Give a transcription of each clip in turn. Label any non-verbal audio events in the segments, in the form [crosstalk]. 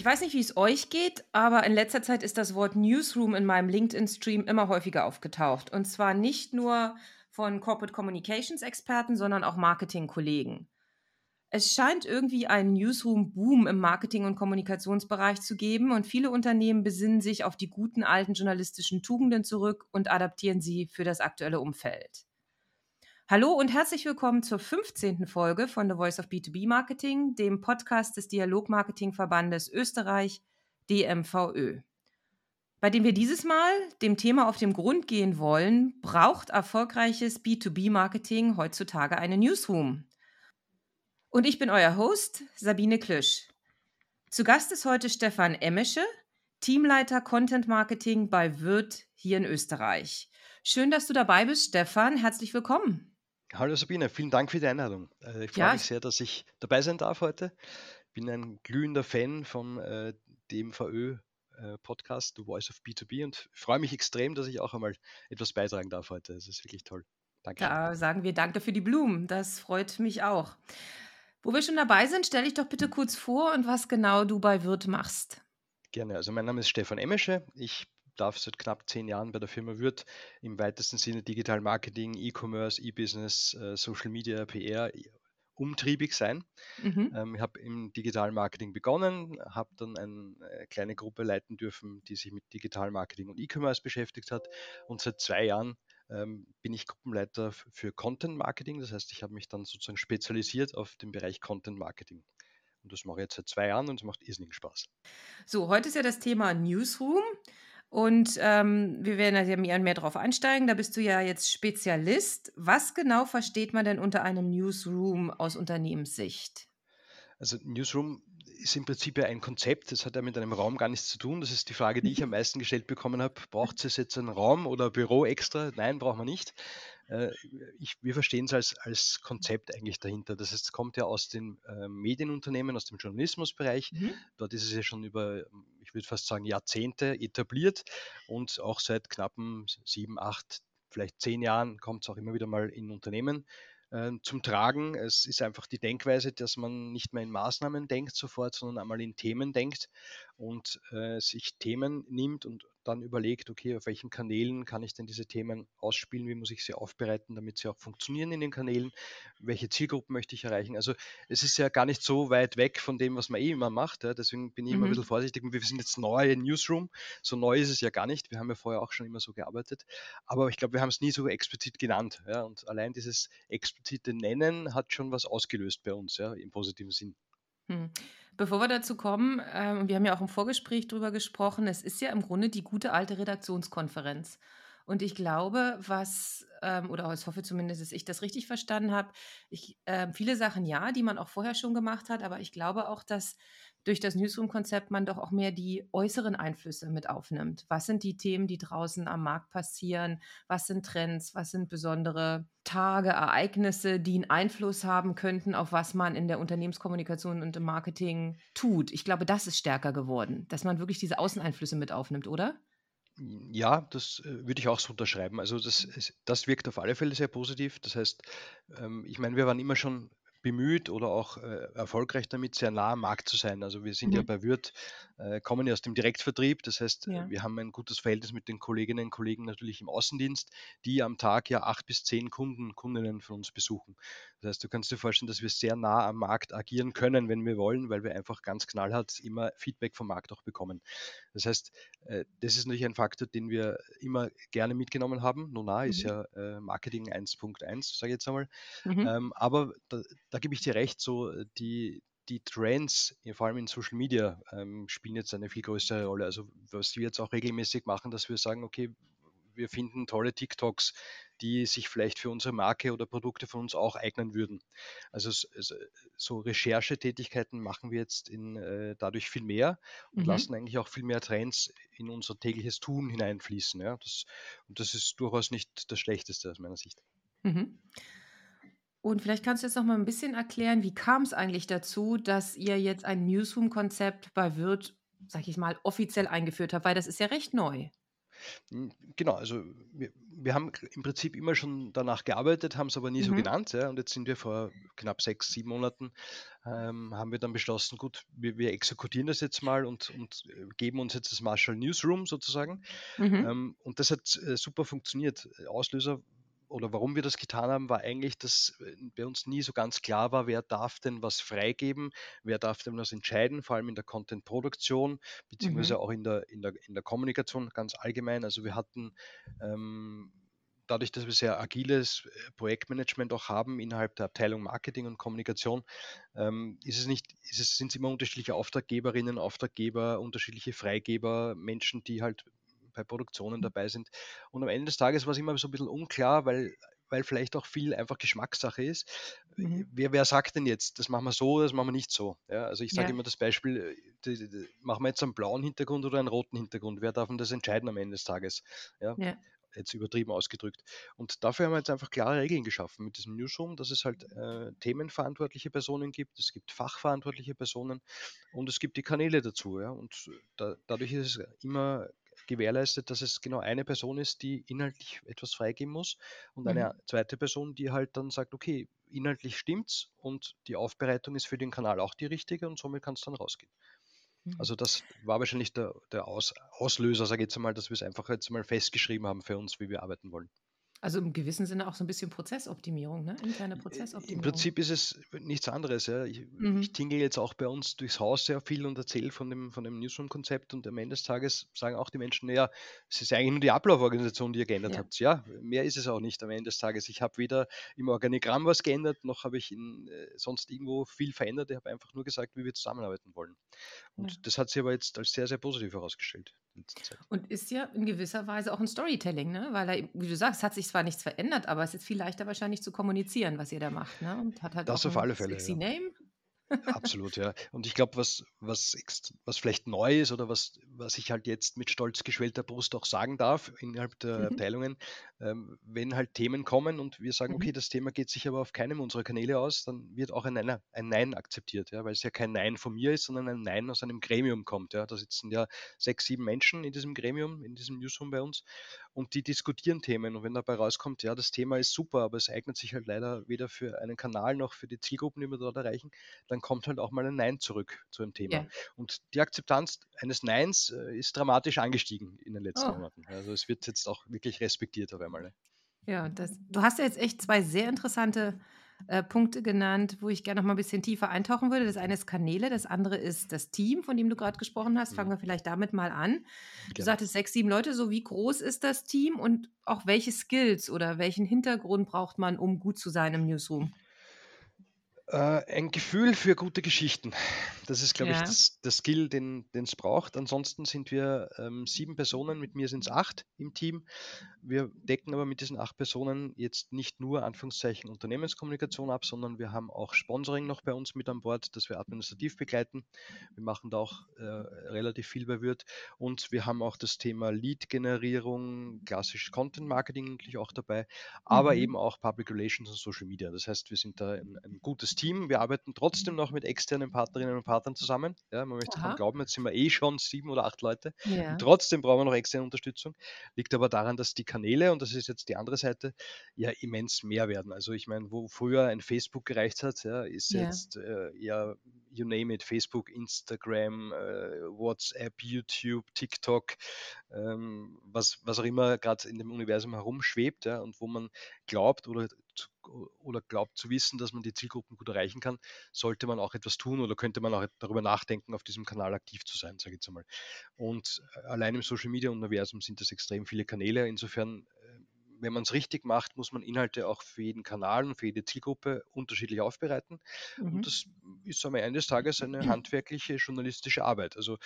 Ich weiß nicht, wie es euch geht, aber in letzter Zeit ist das Wort Newsroom in meinem LinkedIn-Stream immer häufiger aufgetaucht. Und zwar nicht nur von Corporate Communications Experten, sondern auch Marketing-Kollegen. Es scheint irgendwie einen Newsroom-Boom im Marketing- und Kommunikationsbereich zu geben und viele Unternehmen besinnen sich auf die guten alten journalistischen Tugenden zurück und adaptieren sie für das aktuelle Umfeld. Hallo und herzlich willkommen zur 15. Folge von The Voice of B2B Marketing, dem Podcast des Dialogmarketingverbandes Österreich, DMVÖ. Bei dem wir dieses Mal dem Thema auf den Grund gehen wollen, braucht erfolgreiches B2B-Marketing heutzutage eine Newsroom. Und ich bin euer Host, Sabine Klüsch. Zu Gast ist heute Stefan Emmische, Teamleiter Content Marketing bei Wirth hier in Österreich. Schön, dass du dabei bist, Stefan. Herzlich willkommen. Hallo Sabine, vielen Dank für die Einladung. Äh, ich freue ja. mich sehr, dass ich dabei sein darf heute. Ich bin ein glühender Fan vom äh, DMVÖ äh, Podcast The Voice of B2B und freue mich extrem, dass ich auch einmal etwas beitragen darf heute. Das ist wirklich toll. Danke. Da sagen wir Danke für die Blumen. Das freut mich auch. Wo wir schon dabei sind, stell dich doch bitte kurz vor und was genau du bei Wirt machst. Gerne. Also mein Name ist Stefan Emesche. Ich darf seit knapp zehn Jahren bei der Firma Würth im weitesten Sinne Digital Marketing, E-Commerce, E-Business, äh, Social Media, PR umtriebig sein. Mhm. Ähm, ich habe im Digital Marketing begonnen, habe dann eine äh, kleine Gruppe leiten dürfen, die sich mit Digital Marketing und E-Commerce beschäftigt hat. Und seit zwei Jahren ähm, bin ich Gruppenleiter für Content Marketing. Das heißt, ich habe mich dann sozusagen spezialisiert auf den Bereich Content Marketing. Und das mache ich jetzt seit zwei Jahren und es macht irrsinnig Spaß. So, heute ist ja das Thema Newsroom. Und ähm, wir werden da mehr und mehr drauf einsteigen. Da bist du ja jetzt Spezialist. Was genau versteht man denn unter einem Newsroom aus Unternehmenssicht? Also Newsroom ist im Prinzip ja ein Konzept, das hat ja mit einem Raum gar nichts zu tun. Das ist die Frage, die ich am meisten gestellt bekommen habe. Braucht es jetzt einen Raum oder ein Büro extra? Nein, braucht man nicht. Äh, ich, wir verstehen es als, als Konzept eigentlich dahinter. Das heißt, es kommt ja aus den äh, Medienunternehmen, aus dem Journalismusbereich. Mhm. Dort ist es ja schon über, ich würde fast sagen, Jahrzehnte etabliert und auch seit knappen sieben, acht, vielleicht zehn Jahren kommt es auch immer wieder mal in Unternehmen äh, zum Tragen. Es ist einfach die Denkweise, dass man nicht mehr in Maßnahmen denkt sofort, sondern einmal in Themen denkt und äh, sich Themen nimmt und dann überlegt, okay, auf welchen Kanälen kann ich denn diese Themen ausspielen, wie muss ich sie aufbereiten, damit sie auch funktionieren in den Kanälen, welche Zielgruppen möchte ich erreichen. Also es ist ja gar nicht so weit weg von dem, was man eh immer macht. Ja. Deswegen bin ich mhm. immer ein mhm. bisschen vorsichtig. Wir sind jetzt neu in Newsroom. So neu ist es ja gar nicht. Wir haben ja vorher auch schon immer so gearbeitet. Aber ich glaube, wir haben es nie so explizit genannt. Ja. Und allein dieses explizite Nennen hat schon was ausgelöst bei uns, ja, im positiven Sinn. Hm. Bevor wir dazu kommen, ähm, wir haben ja auch im Vorgespräch drüber gesprochen, es ist ja im Grunde die gute alte Redaktionskonferenz. Und ich glaube, was, ähm, oder ich hoffe zumindest, dass ich das richtig verstanden habe, äh, viele Sachen ja, die man auch vorher schon gemacht hat, aber ich glaube auch, dass durch das Newsroom-Konzept man doch auch mehr die äußeren Einflüsse mit aufnimmt. Was sind die Themen, die draußen am Markt passieren? Was sind Trends? Was sind besondere Tage, Ereignisse, die einen Einfluss haben könnten, auf was man in der Unternehmenskommunikation und im Marketing tut? Ich glaube, das ist stärker geworden, dass man wirklich diese Außeneinflüsse mit aufnimmt, oder? Ja, das äh, würde ich auch so unterschreiben. Also das, das wirkt auf alle Fälle sehr positiv. Das heißt, ähm, ich meine, wir waren immer schon bemüht oder auch äh, erfolgreich damit, sehr nah am Markt zu sein. Also wir sind mhm. ja bei Würth, äh, kommen ja aus dem Direktvertrieb, das heißt, ja. wir haben ein gutes Verhältnis mit den Kolleginnen und Kollegen natürlich im Außendienst, die am Tag ja acht bis zehn Kunden, Kundinnen von uns besuchen. Das heißt, du kannst dir vorstellen, dass wir sehr nah am Markt agieren können, wenn wir wollen, weil wir einfach ganz knallhart immer Feedback vom Markt auch bekommen. Das heißt, äh, das ist natürlich ein Faktor, den wir immer gerne mitgenommen haben. Nona mhm. ist ja äh, Marketing 1.1, sage ich jetzt einmal. Mhm. Ähm, aber da, da gebe ich dir recht, so die, die Trends, vor allem in Social Media, ähm, spielen jetzt eine viel größere Rolle. Also was wir jetzt auch regelmäßig machen, dass wir sagen, okay, wir finden tolle TikToks, die sich vielleicht für unsere Marke oder Produkte von uns auch eignen würden. Also, so Recherchetätigkeiten machen wir jetzt in, äh, dadurch viel mehr und mhm. lassen eigentlich auch viel mehr Trends in unser tägliches Tun hineinfließen. Ja? Das, und das ist durchaus nicht das Schlechteste aus meiner Sicht. Mhm. Und vielleicht kannst du jetzt noch mal ein bisschen erklären, wie kam es eigentlich dazu, dass ihr jetzt ein Newsroom-Konzept bei Wirt, sag ich mal, offiziell eingeführt habt, weil das ist ja recht neu. Hm, genau, also wir, wir haben im Prinzip immer schon danach gearbeitet, haben es aber nie so Mhm. genannt. Ja, und jetzt sind wir vor knapp sechs, sieben Monaten, ähm, haben wir dann beschlossen, gut, wir, wir exekutieren das jetzt mal und, und äh, geben uns jetzt das Marshall Newsroom sozusagen. Mhm. Ähm, und das hat äh, super funktioniert. Auslöser oder warum wir das getan haben, war eigentlich, dass äh, bei uns nie so ganz klar war, wer darf denn was freigeben, wer darf denn was entscheiden, vor allem in der Content-Produktion, beziehungsweise Mhm. auch in der, in, der, in der Kommunikation ganz allgemein. Also wir hatten ähm, dadurch, dass wir sehr agiles äh, Projektmanagement auch haben innerhalb der Abteilung Marketing und Kommunikation, ähm, ist es nicht, ist es, sind es immer unterschiedliche Auftraggeberinnen, Auftraggeber, unterschiedliche Freigeber, Menschen, die halt bei Produktionen dabei sind. Und am Ende des Tages war es immer so ein bisschen unklar, weil, weil vielleicht auch viel einfach Geschmackssache ist. Mhm. Wer, wer sagt denn jetzt, das machen wir so, das machen wir nicht so? Ja, also ich sage Ja. immer das Beispiel, äh, die, die, die, machen wir jetzt einen blauen Hintergrund oder einen roten Hintergrund? Wer darf denn das entscheiden am Ende des Tages? Ja, Ja. jetzt übertrieben ausgedrückt. Und dafür haben wir jetzt einfach klare Regeln geschaffen mit diesem Newsroom, dass es halt äh, themenverantwortliche Personen gibt, es gibt fachverantwortliche Personen und es gibt die Kanäle dazu. Ja? Und da, dadurch ist es immer gewährleistet, dass es genau eine Person ist, die inhaltlich etwas freigeben muss und Mhm. eine zweite Person, die halt dann sagt, okay, inhaltlich stimmt's und die Aufbereitung ist für den Kanal auch die richtige und somit kann es dann rausgehen. Mhm. Also das war wahrscheinlich der, der Aus, Auslöser, sage ich jetzt mal, dass wir es einfach jetzt mal festgeschrieben haben für uns, wie wir arbeiten wollen. Also im gewissen Sinne auch so ein bisschen Prozessoptimierung, ne? Interne Im Prozessoptimierung. Prinzip ist es nichts anderes. Ja. Ich, Mhm. ich tingle jetzt auch bei uns durchs Haus sehr viel und erzähle von dem, von dem Newsroom-Konzept und am Ende des Tages sagen auch die Menschen, naja, es ist eigentlich nur die Ablauforganisation, die ihr geändert Ja. habt. Ja, mehr ist es auch nicht am Ende des Tages. Ich habe weder im Organigramm was geändert, noch habe ich in, äh, sonst irgendwo viel verändert. Ich habe einfach nur gesagt, wie wir zusammenarbeiten wollen. Und Ja. das hat sich aber jetzt als sehr, sehr positiv herausgestellt. Und ist ja in gewisser Weise auch ein Storytelling, ne? Weil er, wie du sagst, hat sich zwar nichts verändert, aber es ist viel leichter wahrscheinlich zu kommunizieren, was ihr da macht, ne? Und hat halt Das auch auf alle Fälle, sexy ja. Name. Absolut, ja. Und ich glaube, was, was, was vielleicht neu ist oder was, was ich halt jetzt mit stolz geschwellter Brust auch sagen darf innerhalb der Mhm. Abteilungen, ähm, wenn halt Themen kommen und wir sagen, Mhm. okay, das Thema geht sich aber auf keinem unserer Kanäle aus, dann wird auch ein Nein, ein Nein akzeptiert, ja, weil es ja kein Nein von mir ist, sondern ein Nein aus einem Gremium kommt. Ja. Da sitzen ja sechs, sieben Menschen in diesem Gremium, in diesem Newsroom bei uns und die diskutieren Themen. Und wenn dabei rauskommt, ja, das Thema ist super, aber es eignet sich halt leider weder für einen Kanal noch für die Zielgruppen, die wir dort erreichen, dann kommt halt auch mal ein Nein zurück zu einem Thema. Ja. Und die Akzeptanz eines Neins äh, ist dramatisch angestiegen in den letzten Oh. Monaten. Also es wird jetzt auch wirklich respektiert auf einmal. Ne? Ja, das, du hast ja jetzt echt zwei sehr interessante äh, Punkte genannt, wo ich gerne noch mal ein bisschen tiefer eintauchen würde. Das eine ist Kanäle, das andere ist das Team, von dem du gerade gesprochen hast. Fangen Mhm. wir vielleicht damit mal an. Du Gerne. sagtest sechs, sieben Leute. So wie groß ist das Team und auch welche Skills oder welchen Hintergrund braucht man, um gut zu sein im Newsroom? Äh, ein Gefühl für gute Geschichten. Das ist, glaube ich, Ja. das, der Skill, den es braucht. Ansonsten sind wir ähm, sieben Personen, mit mir sind es acht im Team. Wir decken aber mit diesen acht Personen jetzt nicht nur Anführungszeichen Unternehmenskommunikation ab, sondern wir haben auch Sponsoring noch bei uns mit an Bord, das wir administrativ begleiten. Wir machen da auch äh, relativ viel bei Wirt und wir haben auch das Thema Lead-Generierung, klassisch Content-Marketing natürlich auch dabei, aber Mhm. eben auch Public Relations und Social Media. Das heißt, wir sind da ein, ein gutes Team. Wir arbeiten trotzdem noch mit externen Partnerinnen und Partnern zusammen. Ja, man möchte Aha. glauben, jetzt sind wir eh schon sieben oder acht Leute. Ja. Und trotzdem brauchen wir noch externe Unterstützung. Liegt aber daran, dass die Kanäle, und das ist jetzt die andere Seite, ja immens mehr werden. Also ich meine, wo früher ein Facebook gereicht hat, ja, ist Ja. jetzt äh, ja, you name it, Facebook, Instagram, äh, WhatsApp, YouTube, TikTok, ähm, was, was auch immer gerade in dem Universum herumschwebt ja, und wo man glaubt oder, zu, oder glaubt zu wissen, dass man die Zielgruppen gut erreichen kann, sollte man auch etwas tun oder könnte man auch darüber nachdenken, auf diesem Kanal aktiv zu sein, sage ich jetzt einmal. Und äh, allein im Social Media Universum sind das extrem viele Kanäle. Insofern, äh, wenn man es richtig macht, muss man Inhalte auch für jeden Kanal und für jede Zielgruppe unterschiedlich aufbereiten. Mhm. Und das ist am Ende des Tages eine handwerkliche, journalistische Arbeit. Also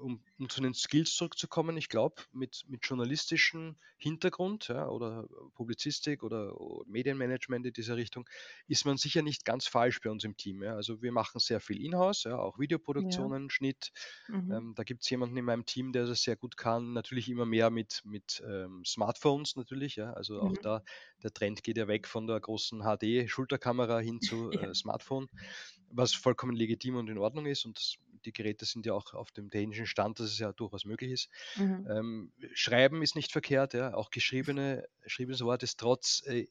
um, um zu den Skills zurückzukommen, ich glaube, mit, mit journalistischem Hintergrund ja, oder Publizistik oder, oder Medienmanagement in dieser Richtung ist man sicher nicht ganz falsch bei uns im Team. Ja. Also wir machen sehr viel Inhouse, ja, auch Videoproduktionen, Schnitt. Mhm. Ähm, da gibt es jemanden in meinem Team, der das sehr gut kann. Natürlich immer mehr mit, mit ähm, Smartphones natürlich. Ja. Also auch Mhm. da, der Trend geht ja weg von der großen HD-Schulterkamera hin zu [laughs] äh, Smartphone. Was vollkommen legitim und in Ordnung ist und das, die Geräte sind ja auch auf dem technischen Stand, dass es ja durchaus möglich ist. Mhm. Ähm, Schreiben ist nicht verkehrt, ja, auch geschriebene, geschriebenes Wort ist trotz äh,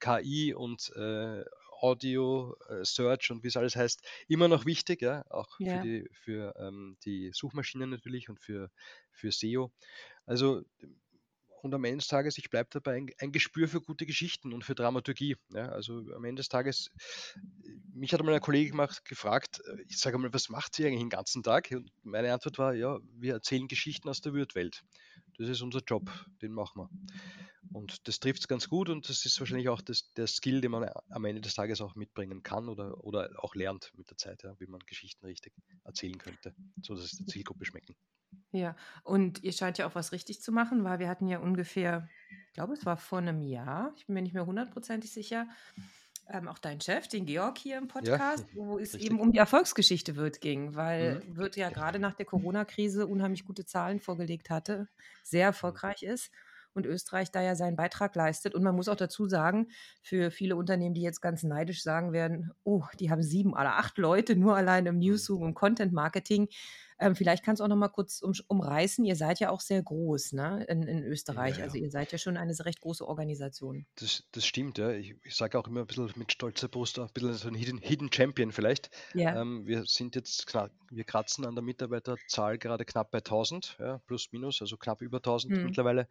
KI und äh, Audio, äh, Search und wie es alles heißt, immer noch wichtig, ja, auch ja. für, die, für ähm, die Suchmaschinen natürlich und für, für SEO. Also und am Ende des Tages, ich bleibe dabei, ein, ein, Gespür für gute Geschichten und für Dramaturgie. Ja, also am Ende des Tages, mich hat einmal ein Kollege gemacht, gefragt, äh, ich sage mal, was macht sie eigentlich den ganzen Tag? Und meine Antwort war, ja, wir erzählen Geschichten aus der Würtwelt. Das ist unser Job, den machen wir. Und das trifft es ganz gut und das ist wahrscheinlich auch das, der Skill, den man am Ende des Tages auch mitbringen kann oder, oder auch lernt mit der Zeit, ja, wie man Geschichten richtig erzählen könnte, so dass es der Zielgruppe schmecken. Ja, und ihr scheint ja auch was richtig zu machen, weil wir hatten ja ungefähr, ich glaube, es war vor einem Jahr, ich bin mir nicht mehr hundertprozentig sicher, ähm, auch dein Chef, den Georg hier im Podcast, ja, wo es richtig. eben um die Erfolgsgeschichte wird ging, weil mhm. Wirt ja gerade nach der Corona-Krise unheimlich gute Zahlen vorgelegt hatte, sehr erfolgreich ist und Österreich da ja seinen Beitrag leistet. Und man muss auch dazu sagen, für viele Unternehmen, die jetzt ganz neidisch sagen werden, oh, die haben sieben oder acht Leute nur allein im mhm. Newsroom und Content Marketing. Ähm, vielleicht kannst du auch noch mal kurz um, umreißen. Ihr seid ja auch sehr groß ne, in, in Österreich. Ja, ja. Also ihr seid ja schon eine recht große Organisation. Das, das stimmt, ja. Ich, ich sage auch immer ein bisschen mit stolzer Brust, ein bisschen so ein Hidden, Hidden Champion vielleicht. Ja. Ähm, wir sind jetzt, wir kratzen an der Mitarbeiterzahl gerade knapp bei 1000, ja, plus minus, also knapp über 1000 hm. mittlerweile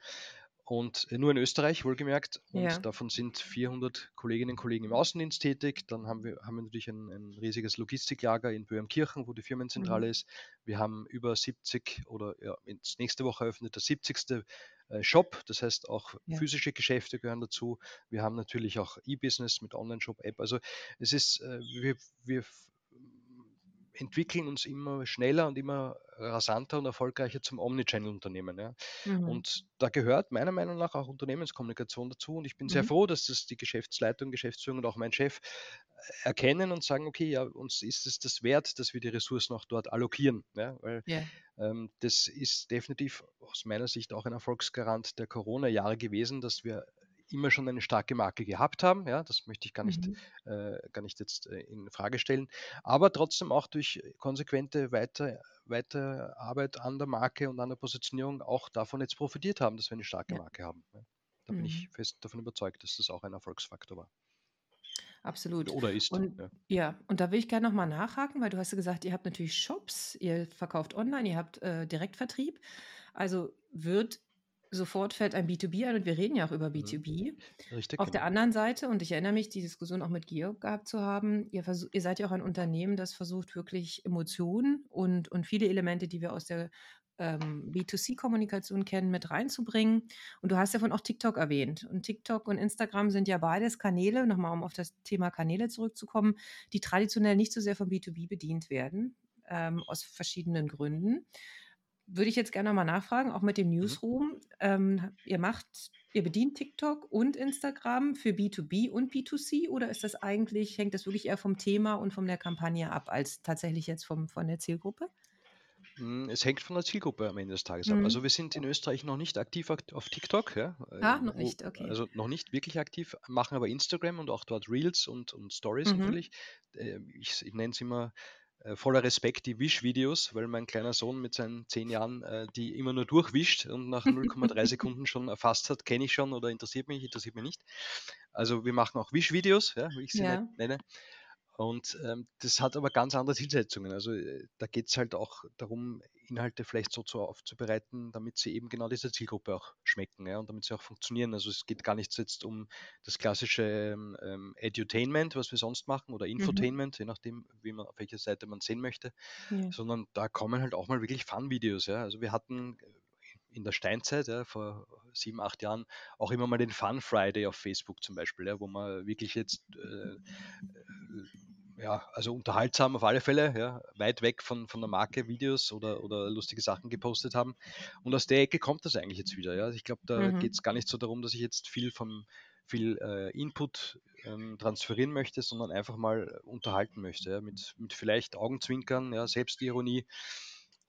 und äh, nur in Österreich wohlgemerkt. Und ja. davon sind 400 Kolleginnen und Kollegen im Außendienst tätig. Dann haben wir, haben wir natürlich ein, ein riesiges Logistiklager in Böhmkirchen, wo die Firmenzentrale mhm. ist. Wir haben über 70 oder ja, nächste Woche eröffnet der 70. Äh, Shop, das heißt auch ja. physische Geschäfte gehören dazu. Wir haben natürlich auch E-Business mit Online-Shop-App. Also es ist, äh, wir, wir entwickeln uns immer schneller und immer rasanter und erfolgreicher zum Omnichannel-Unternehmen. Ja. Mhm. Und da gehört meiner Meinung nach auch Unternehmenskommunikation dazu. Und ich bin mhm. sehr froh, dass das die Geschäftsleitung, Geschäftsführung und auch mein Chef erkennen und sagen, okay, ja, uns ist es das wert, dass wir die Ressourcen auch dort allokieren. Ja, weil yeah. ähm, das ist definitiv aus meiner Sicht auch ein Erfolgsgarant der Corona-Jahre gewesen, dass wir immer schon eine starke Marke gehabt haben. Ja, das möchte ich gar nicht, mhm. äh, gar nicht jetzt äh, in Frage stellen. Aber trotzdem auch durch konsequente weiter, weiter Arbeit an der Marke und an der Positionierung auch davon jetzt profitiert haben, dass wir eine starke ja. Marke haben. Ja. Da mhm. bin ich mhm. fest davon überzeugt, dass das auch ein Erfolgsfaktor war. Absolut. Oder ist. Und, ja. ja. und da will ich gerne nochmal nachhaken, weil du hast ja gesagt, ihr habt natürlich Shops, ihr verkauft online, ihr habt äh, Direktvertrieb. Also wird sofort fällt ein B2B ein und wir reden ja auch über B2B. Mhm. Richtig. Auf genau. der anderen Seite, und ich erinnere mich, die Diskussion auch mit Georg gehabt zu haben, ihr, ihr seid ja auch ein Unternehmen, das versucht wirklich Emotionen und, und viele Elemente, die wir aus der ähm, B2C-Kommunikation kennen, mit reinzubringen. Und du hast ja von auch TikTok erwähnt. Und TikTok und Instagram sind ja beides Kanäle, nochmal um auf das Thema Kanäle zurückzukommen, die traditionell nicht so sehr vom B2B bedient werden, ähm, aus verschiedenen Gründen würde ich jetzt gerne nochmal nachfragen, auch mit dem mhm. Newsroom. Ähm, ihr macht, ihr bedient TikTok und Instagram für B2B und B2C oder ist das eigentlich, hängt das wirklich eher vom Thema und von der Kampagne ab, als tatsächlich jetzt vom, von der Zielgruppe? Hm, es hängt von der Zielgruppe am Ende des Tages ab. Mhm. Also wir sind in Österreich noch nicht aktiv auf TikTok. Ja? Ah, noch nicht, okay. Also noch nicht wirklich aktiv, machen aber Instagram und auch dort Reels und, und Stories mhm. natürlich. Ähm, ich, ich nenne es immer äh, voller Respekt die Wischvideos, weil mein kleiner Sohn mit seinen zehn Jahren äh, die immer nur durchwischt und nach 0,3 [laughs] Sekunden schon erfasst hat, kenne ich schon oder interessiert mich, interessiert mich nicht. Also wir machen auch Wischvideos, ja, wie ich sie ja. nenne. Und ähm, das hat aber ganz andere Zielsetzungen. Also äh, da geht es halt auch darum, Inhalte vielleicht so zu aufzubereiten, damit sie eben genau dieser Zielgruppe auch schmecken ja, und damit sie auch funktionieren. Also es geht gar nicht jetzt um das klassische ähm, ähm Edutainment, was wir sonst machen, oder mhm. Infotainment, mhm. je nachdem, wie man auf welcher Seite man sehen möchte, ja. sondern da kommen halt auch mal wirklich Fun-Videos. Ja. Also wir hatten in der Steinzeit, ja, vor sieben, acht Jahren, auch immer mal den Fun Friday auf Facebook zum Beispiel, ja, wo man wirklich jetzt äh, ja, also unterhaltsam auf alle Fälle, ja, weit weg von, von der Marke Videos oder, oder lustige Sachen gepostet haben. Und aus der Ecke kommt das eigentlich jetzt wieder. Ja. Ich glaube, da mhm. geht es gar nicht so darum, dass ich jetzt viel vom viel äh, Input ähm, transferieren möchte, sondern einfach mal unterhalten möchte, ja, mit, mit vielleicht Augenzwinkern, ja, Selbstironie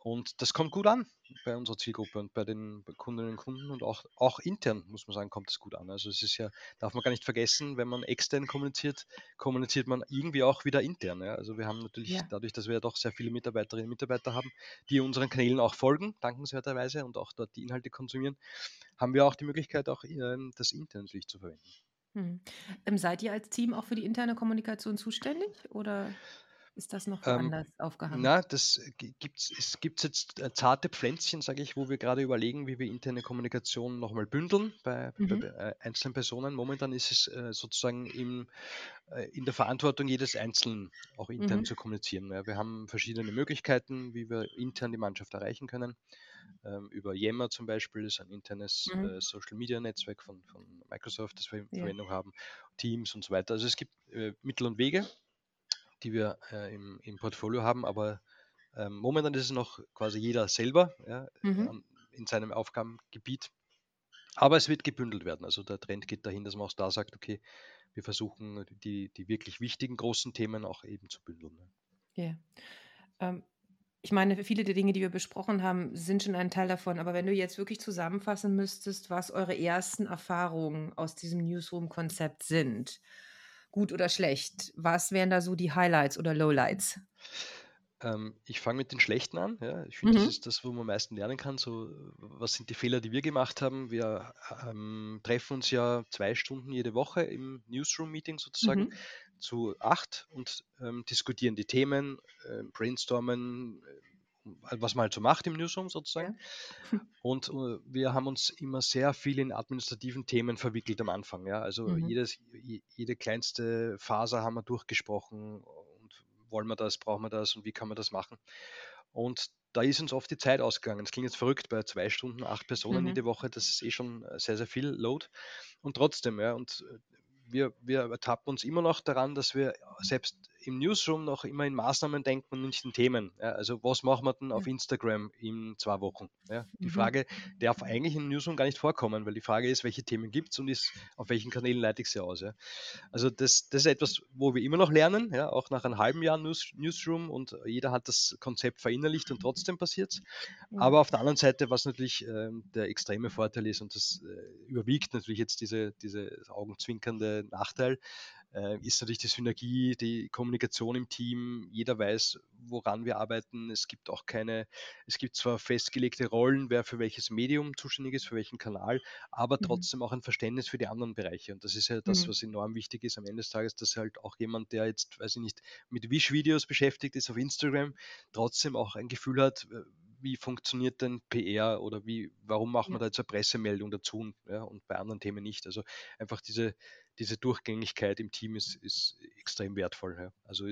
Und das kommt gut an bei unserer Zielgruppe und bei den Kundinnen und Kunden und auch, auch intern, muss man sagen, kommt es gut an. Also es ist ja, darf man gar nicht vergessen, wenn man extern kommuniziert, kommuniziert man irgendwie auch wieder intern. Ja. Also wir haben natürlich ja. dadurch, dass wir ja doch sehr viele Mitarbeiterinnen und Mitarbeiter haben, die unseren Kanälen auch folgen, dankenswerterweise, und auch dort die Inhalte konsumieren, haben wir auch die Möglichkeit, auch ähm, das intern natürlich zu verwenden. Hm. Ähm, seid ihr als Team auch für die interne Kommunikation zuständig oder? Ist das noch Ähm, woanders aufgehangen? na, das gibt's, es gibt jetzt äh, zarte Pflänzchen, sage ich, wo wir gerade überlegen, wie wir interne Kommunikation nochmal bündeln bei, bei, Mhm. äh, einzelnen Personen. Momentan ist es äh, sozusagen im, äh, in der Verantwortung jedes Einzelnen auch intern Mhm. zu kommunizieren. Ja, wir haben verschiedene Möglichkeiten, wie wir intern die Mannschaft erreichen können. Ähm, über Yammer zum Beispiel ist ein internes Mhm. äh, Social Media Netzwerk von, von Microsoft, das wir in Ja. Verwendung haben, Teams und so weiter. Also es gibt äh, Mittel und Wege die wir äh, im, im, Portfolio haben, aber ähm, momentan ist es noch quasi jeder selber ja, mhm. in seinem Aufgabengebiet. Aber es wird gebündelt werden. Also der Trend geht dahin, dass man auch da sagt, okay, wir versuchen die, die wirklich wichtigen großen Themen auch eben zu bündeln. Ja. Yeah. Ähm, ich meine, viele der Dinge, die wir besprochen haben, sind schon ein Teil davon. Aber wenn du jetzt wirklich zusammenfassen müsstest, was eure ersten Erfahrungen aus diesem Newsroom-Konzept sind, gut oder schlecht? Was wären da so die Highlights oder Lowlights? Ähm, ich fange mit den Schlechten an. Ja. Ich finde, mhm. das ist das, wo man am meisten lernen kann. So, was sind die Fehler, die wir gemacht haben? Wir ähm, treffen uns ja zwei Stunden jede Woche im Newsroom-Meeting sozusagen mhm. zu acht und ähm, diskutieren die Themen, äh, brainstormen, was man halt so macht im Newsroom sozusagen. Ja. [laughs] Und uh, wir haben uns immer sehr viel in administrativen Themen verwickelt am Anfang. Ja? Also mhm. jedes, jede kleinste Faser haben wir durchgesprochen und wollen wir das, brauchen wir das und wie kann man das machen. Und da ist uns oft die Zeit ausgegangen. Es klingt jetzt verrückt bei zwei Stunden, acht Personen mhm. jede Woche, das ist eh schon sehr, sehr viel Load. Und trotzdem, ja, und äh, wir, wir ertappen uns immer noch daran, dass wir selbst im Newsroom noch immer in Maßnahmen denken und nicht in Themen. Ja, also was machen wir denn auf Instagram in zwei Wochen? Ja, die mhm. Frage darf eigentlich im Newsroom gar nicht vorkommen, weil die Frage ist, welche Themen gibt es und ist, auf welchen Kanälen leite ich sie aus. Ja. Also das, das ist etwas, wo wir immer noch lernen, auch nach einem halben Jahr News, Newsroom und jeder hat das Konzept verinnerlicht und trotzdem passiert es. Aber auf der anderen Seite, was natürlich äh, der extreme Vorteil ist und das äh, überwiegt natürlich jetzt diese, diese augenzwinkernde Nachteil, äh, ist natürlich die Synergie, die Kommunikation im Team. Jeder weiß, woran wir arbeiten. Es gibt auch keine, es gibt zwar festgelegte Rollen, wer für welches Medium zuständig ist, für welchen Kanal, aber mhm. trotzdem auch ein Verständnis für die anderen Bereiche. Und das ist ja das, mhm. was enorm wichtig ist am Ende des Tages, dass halt auch jemand, der jetzt, weiß ich nicht, mit Wish-Videos beschäftigt ist auf Instagram, trotzdem auch ein Gefühl hat, äh, wie funktioniert denn PR oder wie, warum macht man da jetzt eine Pressemeldung dazu und, ja, und bei anderen Themen nicht? Also einfach diese, diese Durchgängigkeit im Team ist, ist extrem wertvoll. Ja. Also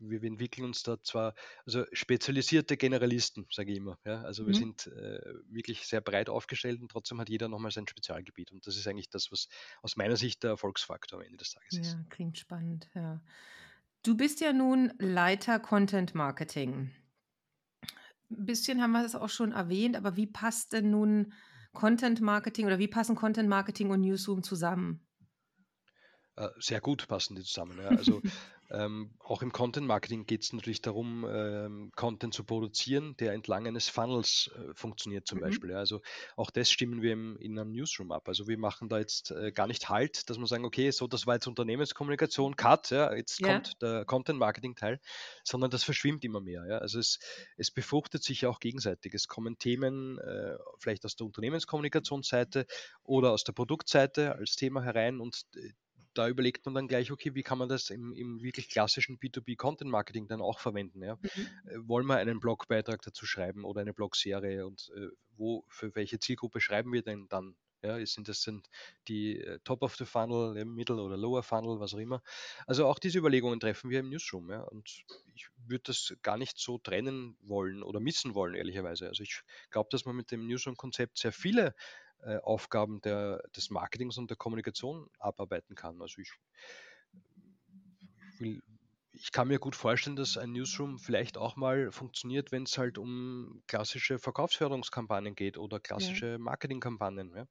wir, wir, entwickeln uns da zwar, also spezialisierte Generalisten, sage ich immer. Ja? Also wir mhm. sind äh, wirklich sehr breit aufgestellt und trotzdem hat jeder nochmal sein Spezialgebiet. Und das ist eigentlich das, was aus meiner Sicht der Erfolgsfaktor am Ende des Tages ist. Ja, klingt spannend, ja. Du bist ja nun Leiter Content Marketing. Ein bisschen haben wir das auch schon erwähnt, aber wie passt denn nun Content Marketing oder wie passen Content Marketing und Newsroom zusammen? Äh, sehr gut passen die zusammen. Ja. Also [laughs] ähm, auch im Content Marketing geht es natürlich darum, ähm, Content zu produzieren, der entlang eines Funnels äh, funktioniert zum mhm. Beispiel. Ja. Also auch das stimmen wir im, in einem Newsroom ab. Also wir machen da jetzt äh, gar nicht Halt, dass wir sagen, okay, so das war jetzt Unternehmenskommunikation, Cut, ja, jetzt ja. kommt der Content Marketing Teil, sondern das verschwimmt immer mehr. Ja. Also es, es befruchtet sich ja auch gegenseitig. Es kommen Themen äh, vielleicht aus der Unternehmenskommunikationsseite oder aus der Produktseite als Thema herein und äh, da überlegt man dann gleich, okay, wie kann man das im, im wirklich klassischen B2B-Content-Marketing dann auch verwenden? Ja? Mhm. Äh, wollen wir einen Blogbeitrag dazu schreiben oder eine Blogserie und äh, wo, für welche Zielgruppe schreiben wir denn dann? Ja, sind das sind die äh, Top of the Funnel, Middle oder Lower Funnel, was auch immer. Also auch diese Überlegungen treffen wir im Newsroom. Ja, und ich würde das gar nicht so trennen wollen oder missen wollen, ehrlicherweise. Also ich glaube, dass man mit dem Newsroom-Konzept sehr viele äh, Aufgaben der, des Marketings und der Kommunikation abarbeiten kann. Also ich, will, ich kann mir gut vorstellen, dass ein Newsroom vielleicht auch mal funktioniert, wenn es halt um klassische Verkaufsförderungskampagnen geht oder klassische ja. Marketingkampagnen. Ja?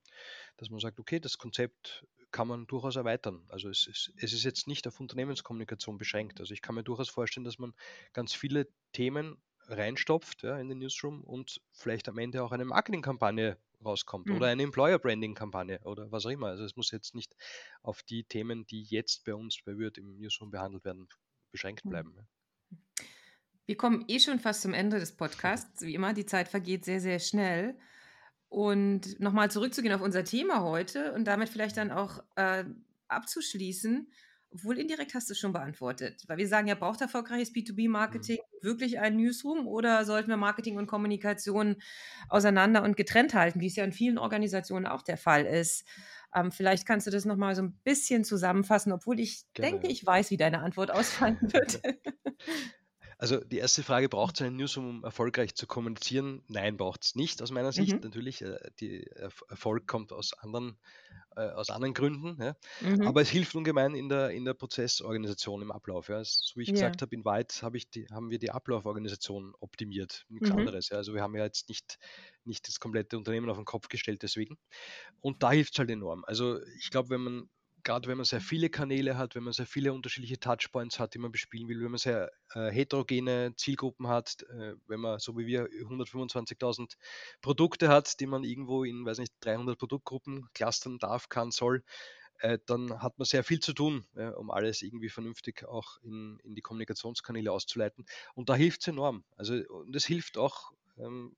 Dass man sagt, okay, das Konzept kann man durchaus erweitern. Also es ist, es ist jetzt nicht auf Unternehmenskommunikation beschränkt. Also ich kann mir durchaus vorstellen, dass man ganz viele Themen reinstopft ja, in den Newsroom und vielleicht am Ende auch eine Marketingkampagne rauskommt Mhm. oder eine Employer-Branding-Kampagne oder was auch immer. Also es muss jetzt nicht auf die Themen, die jetzt bei uns bei Word im Newsroom behandelt werden, beschränkt Mhm. bleiben. ja. Wir kommen eh schon fast zum Ende des Podcasts. Wie immer, die Zeit vergeht sehr, sehr schnell. Und nochmal zurückzugehen auf unser Thema heute und damit vielleicht dann auch äh, abzuschließen, obwohl indirekt hast du es schon beantwortet. Weil wir sagen ja, braucht erfolgreiches B2B-Marketing wirklich ein Newsroom oder sollten wir Marketing und Kommunikation auseinander und getrennt halten, wie es ja in vielen Organisationen auch der Fall ist? Ähm, vielleicht kannst du das nochmal so ein bisschen zusammenfassen, obwohl ich Gerne, denke, ich weiß, wie deine Antwort ausfallen [laughs] wird. Also die erste Frage, braucht es einen Newsroom, um erfolgreich zu kommunizieren? Nein, braucht es nicht aus meiner Sicht. Mhm. Natürlich, äh, die Erf- Erfolg kommt aus anderen, äh, aus anderen Gründen. Ja. Mhm. Aber es hilft ungemein in der, in der Prozessorganisation im Ablauf. Ja. So wie ich Ja. gesagt habe, in White habe ich die, haben wir die Ablauforganisation optimiert. Nichts Mhm. anderes. Also wir haben ja jetzt nicht, nicht das komplette Unternehmen auf den Kopf gestellt deswegen. Und da hilft es halt enorm. Also ich glaube, wenn man, gerade wenn man sehr viele Kanäle hat, wenn man sehr viele unterschiedliche Touchpoints hat, die man bespielen will, wenn man sehr äh, heterogene Zielgruppen hat, äh, wenn man so wie wir 125.000 Produkte hat, die man irgendwo in, weiß nicht, 300 Produktgruppen clustern darf, kann, soll, äh, dann hat man sehr viel zu tun, um alles irgendwie vernünftig auch in, in die Kommunikationskanäle auszuleiten. Und da hilft es enorm. Also, und es hilft auch ähm,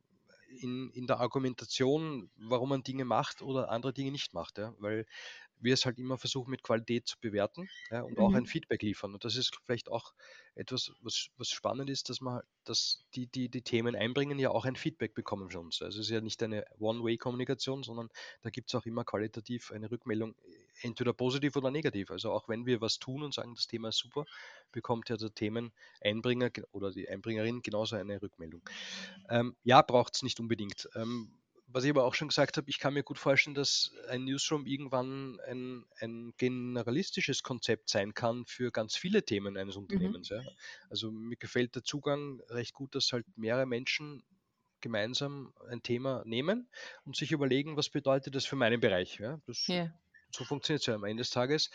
in, in der Argumentation, warum man Dinge macht oder andere Dinge nicht macht. Ja? Weil wir es halt immer versuchen, mit Qualität zu bewerten ja, und auch Mhm. ein Feedback liefern. Und das ist vielleicht auch etwas, was, was spannend ist, dass man, dass die, die die Themen einbringen, ja auch ein Feedback bekommen von uns. Also es ist ja nicht eine One-Way-Kommunikation, sondern da gibt es auch immer qualitativ eine Rückmeldung, entweder positiv oder negativ. Also auch wenn wir was tun und sagen, das Thema ist super, bekommt ja der Themeneinbringer ge- oder die Einbringerin genauso eine Rückmeldung. Ähm, ja, braucht es nicht unbedingt. Ähm, was ich aber auch schon gesagt habe, ich kann mir gut vorstellen, dass ein Newsroom irgendwann ein, ein generalistisches Konzept sein kann für ganz viele Themen eines Mhm. Unternehmens. Ja. Also mir gefällt der Zugang recht gut, dass halt mehrere Menschen gemeinsam ein Thema nehmen und sich überlegen, was bedeutet das für meinen Bereich. Ja. Das, Ja. So funktioniert es ja am Ende des Tages.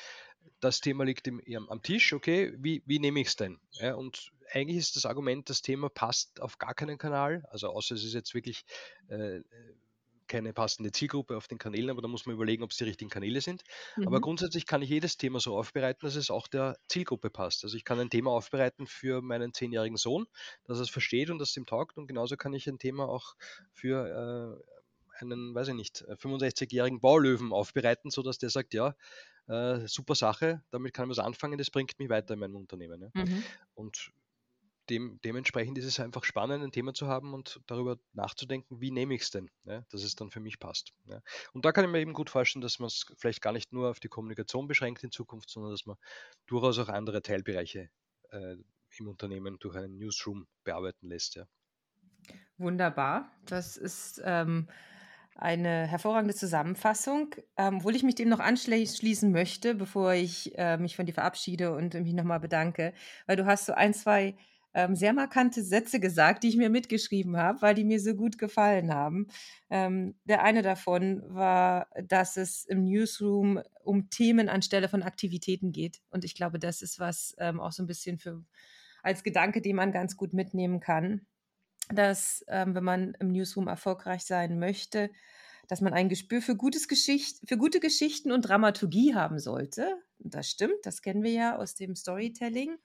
Das Thema liegt im, am, Tisch, okay, wie, wie nehme ich es denn? Ja, und eigentlich ist das Argument, das Thema passt auf gar keinen Kanal, also außer es ist jetzt wirklich äh, keine passende Zielgruppe auf den Kanälen, aber da muss man überlegen, ob es die richtigen Kanäle sind. Aber Mhm. grundsätzlich kann ich jedes Thema so aufbereiten, dass es auch der Zielgruppe passt. Also ich kann ein Thema aufbereiten für meinen zehnjährigen Sohn, dass er es versteht und dass es ihm taugt und genauso kann ich ein Thema auch für äh, einen, weiß ich nicht, 65-jährigen Baulöwen aufbereiten, sodass der sagt, ja, äh, super Sache, damit kann ich was anfangen, das bringt mich weiter in meinem Unternehmen. Ja. Mhm. Und dem, dementsprechend ist es einfach spannend, ein Thema zu haben und darüber nachzudenken, wie nehme ich es denn, ja, dass es dann für mich passt. Ja. Und da kann ich mir eben gut vorstellen, dass man es vielleicht gar nicht nur auf die Kommunikation beschränkt in Zukunft, sondern dass man durchaus auch andere Teilbereiche äh, im Unternehmen durch einen Newsroom bearbeiten lässt. Ja. Wunderbar. Das ist ähm, eine hervorragende Zusammenfassung. Ähm, obwohl ich mich dem noch anschließen möchte, bevor ich äh, mich von dir verabschiede und mich nochmal bedanke, weil du hast so ein, zwei ähm, sehr markante Sätze gesagt, die ich mir mitgeschrieben habe, weil die mir so gut gefallen haben. Ähm, der eine davon war, dass es im Newsroom um Themen anstelle von Aktivitäten geht. Und ich glaube, das ist was auch so ein bisschen für als Gedanke, den man ganz gut mitnehmen kann dass ähm, wenn man im Newsroom erfolgreich sein möchte, dass man ein Gespür für, gutes Geschicht für gute Geschichten und Dramaturgie haben sollte. Und das stimmt, das kennen wir ja aus dem Storytelling.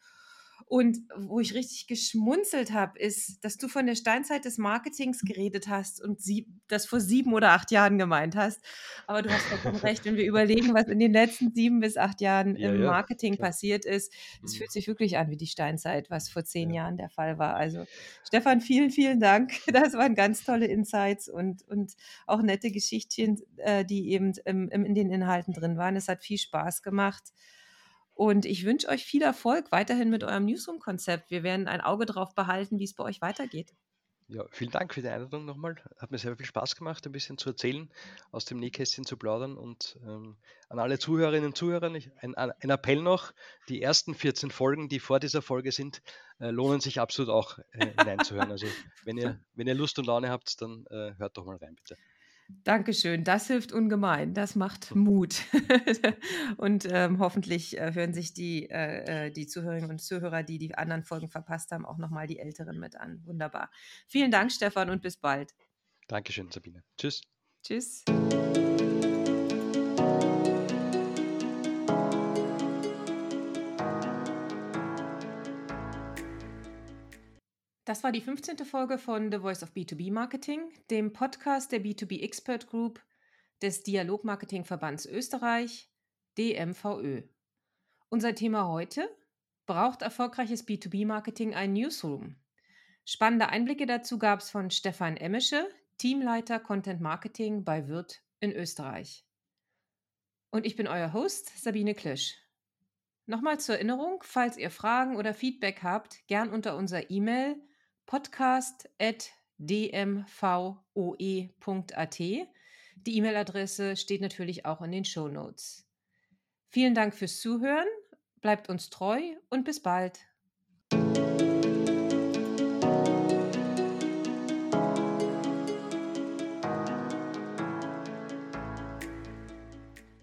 Und wo ich richtig geschmunzelt habe, ist, dass du von der Steinzeit des Marketings geredet hast und sie, das vor sieben oder acht Jahren gemeint hast. Aber du hast vollkommen [laughs] recht, wenn wir überlegen, was in den letzten sieben bis acht Jahren Ja, im ja, Marketing klar. passiert ist, es Mhm. fühlt sich wirklich an wie die Steinzeit, was vor zehn Ja. Jahren der Fall war. Also Stefan, vielen, vielen Dank. [laughs] Das waren ganz tolle Insights und, und auch nette Geschichtchen, äh, die eben im, im, in den Inhalten drin waren. Es hat viel Spaß gemacht. Und ich wünsche euch viel Erfolg weiterhin mit eurem Newsroom-Konzept. Wir werden ein Auge drauf behalten, wie es bei euch weitergeht. Ja, vielen Dank für die Einladung nochmal. Hat mir sehr viel Spaß gemacht, ein bisschen zu erzählen, aus dem Nähkästchen zu plaudern. Und ähm, an alle Zuhörerinnen und Zuhörer ich, ein, ein, Appell noch: Die ersten 14 Folgen, die vor dieser Folge sind, äh, lohnen sich absolut auch äh, hineinzuhören. Also, wenn ihr, [laughs] wenn ihr Lust und Laune habt, dann äh, hört doch mal rein, bitte. Dankeschön, das hilft ungemein. Das macht. Mut. [laughs] und ähm, hoffentlich äh, hören sich die, äh, äh, die Zuhörerinnen und Zuhörer, die die anderen Folgen verpasst haben, auch nochmal die Älteren mit an. Wunderbar. Vielen Dank, Stefan, und bis bald. Dankeschön, Sabine. Tschüss. Tschüss. Das war die 15. Folge von The Voice of B2B Marketing, dem Podcast der B2B Expert Group des Dialogmarketing-Verbands Österreich, DMVÖ. Unser Thema heute: Braucht erfolgreiches B2B-Marketing ein Newsroom? Spannende Einblicke dazu gab es von Stefan Emmische, Teamleiter Content Marketing bei Wirt in Österreich. Und ich bin euer Host, Sabine Klisch. Nochmal zur Erinnerung, falls ihr Fragen oder Feedback habt, gern unter unser E-Mail podcast.dmvoe.at. Die E-Mail-Adresse steht natürlich auch in den Show Notes. Vielen Dank fürs Zuhören, bleibt uns treu und bis bald.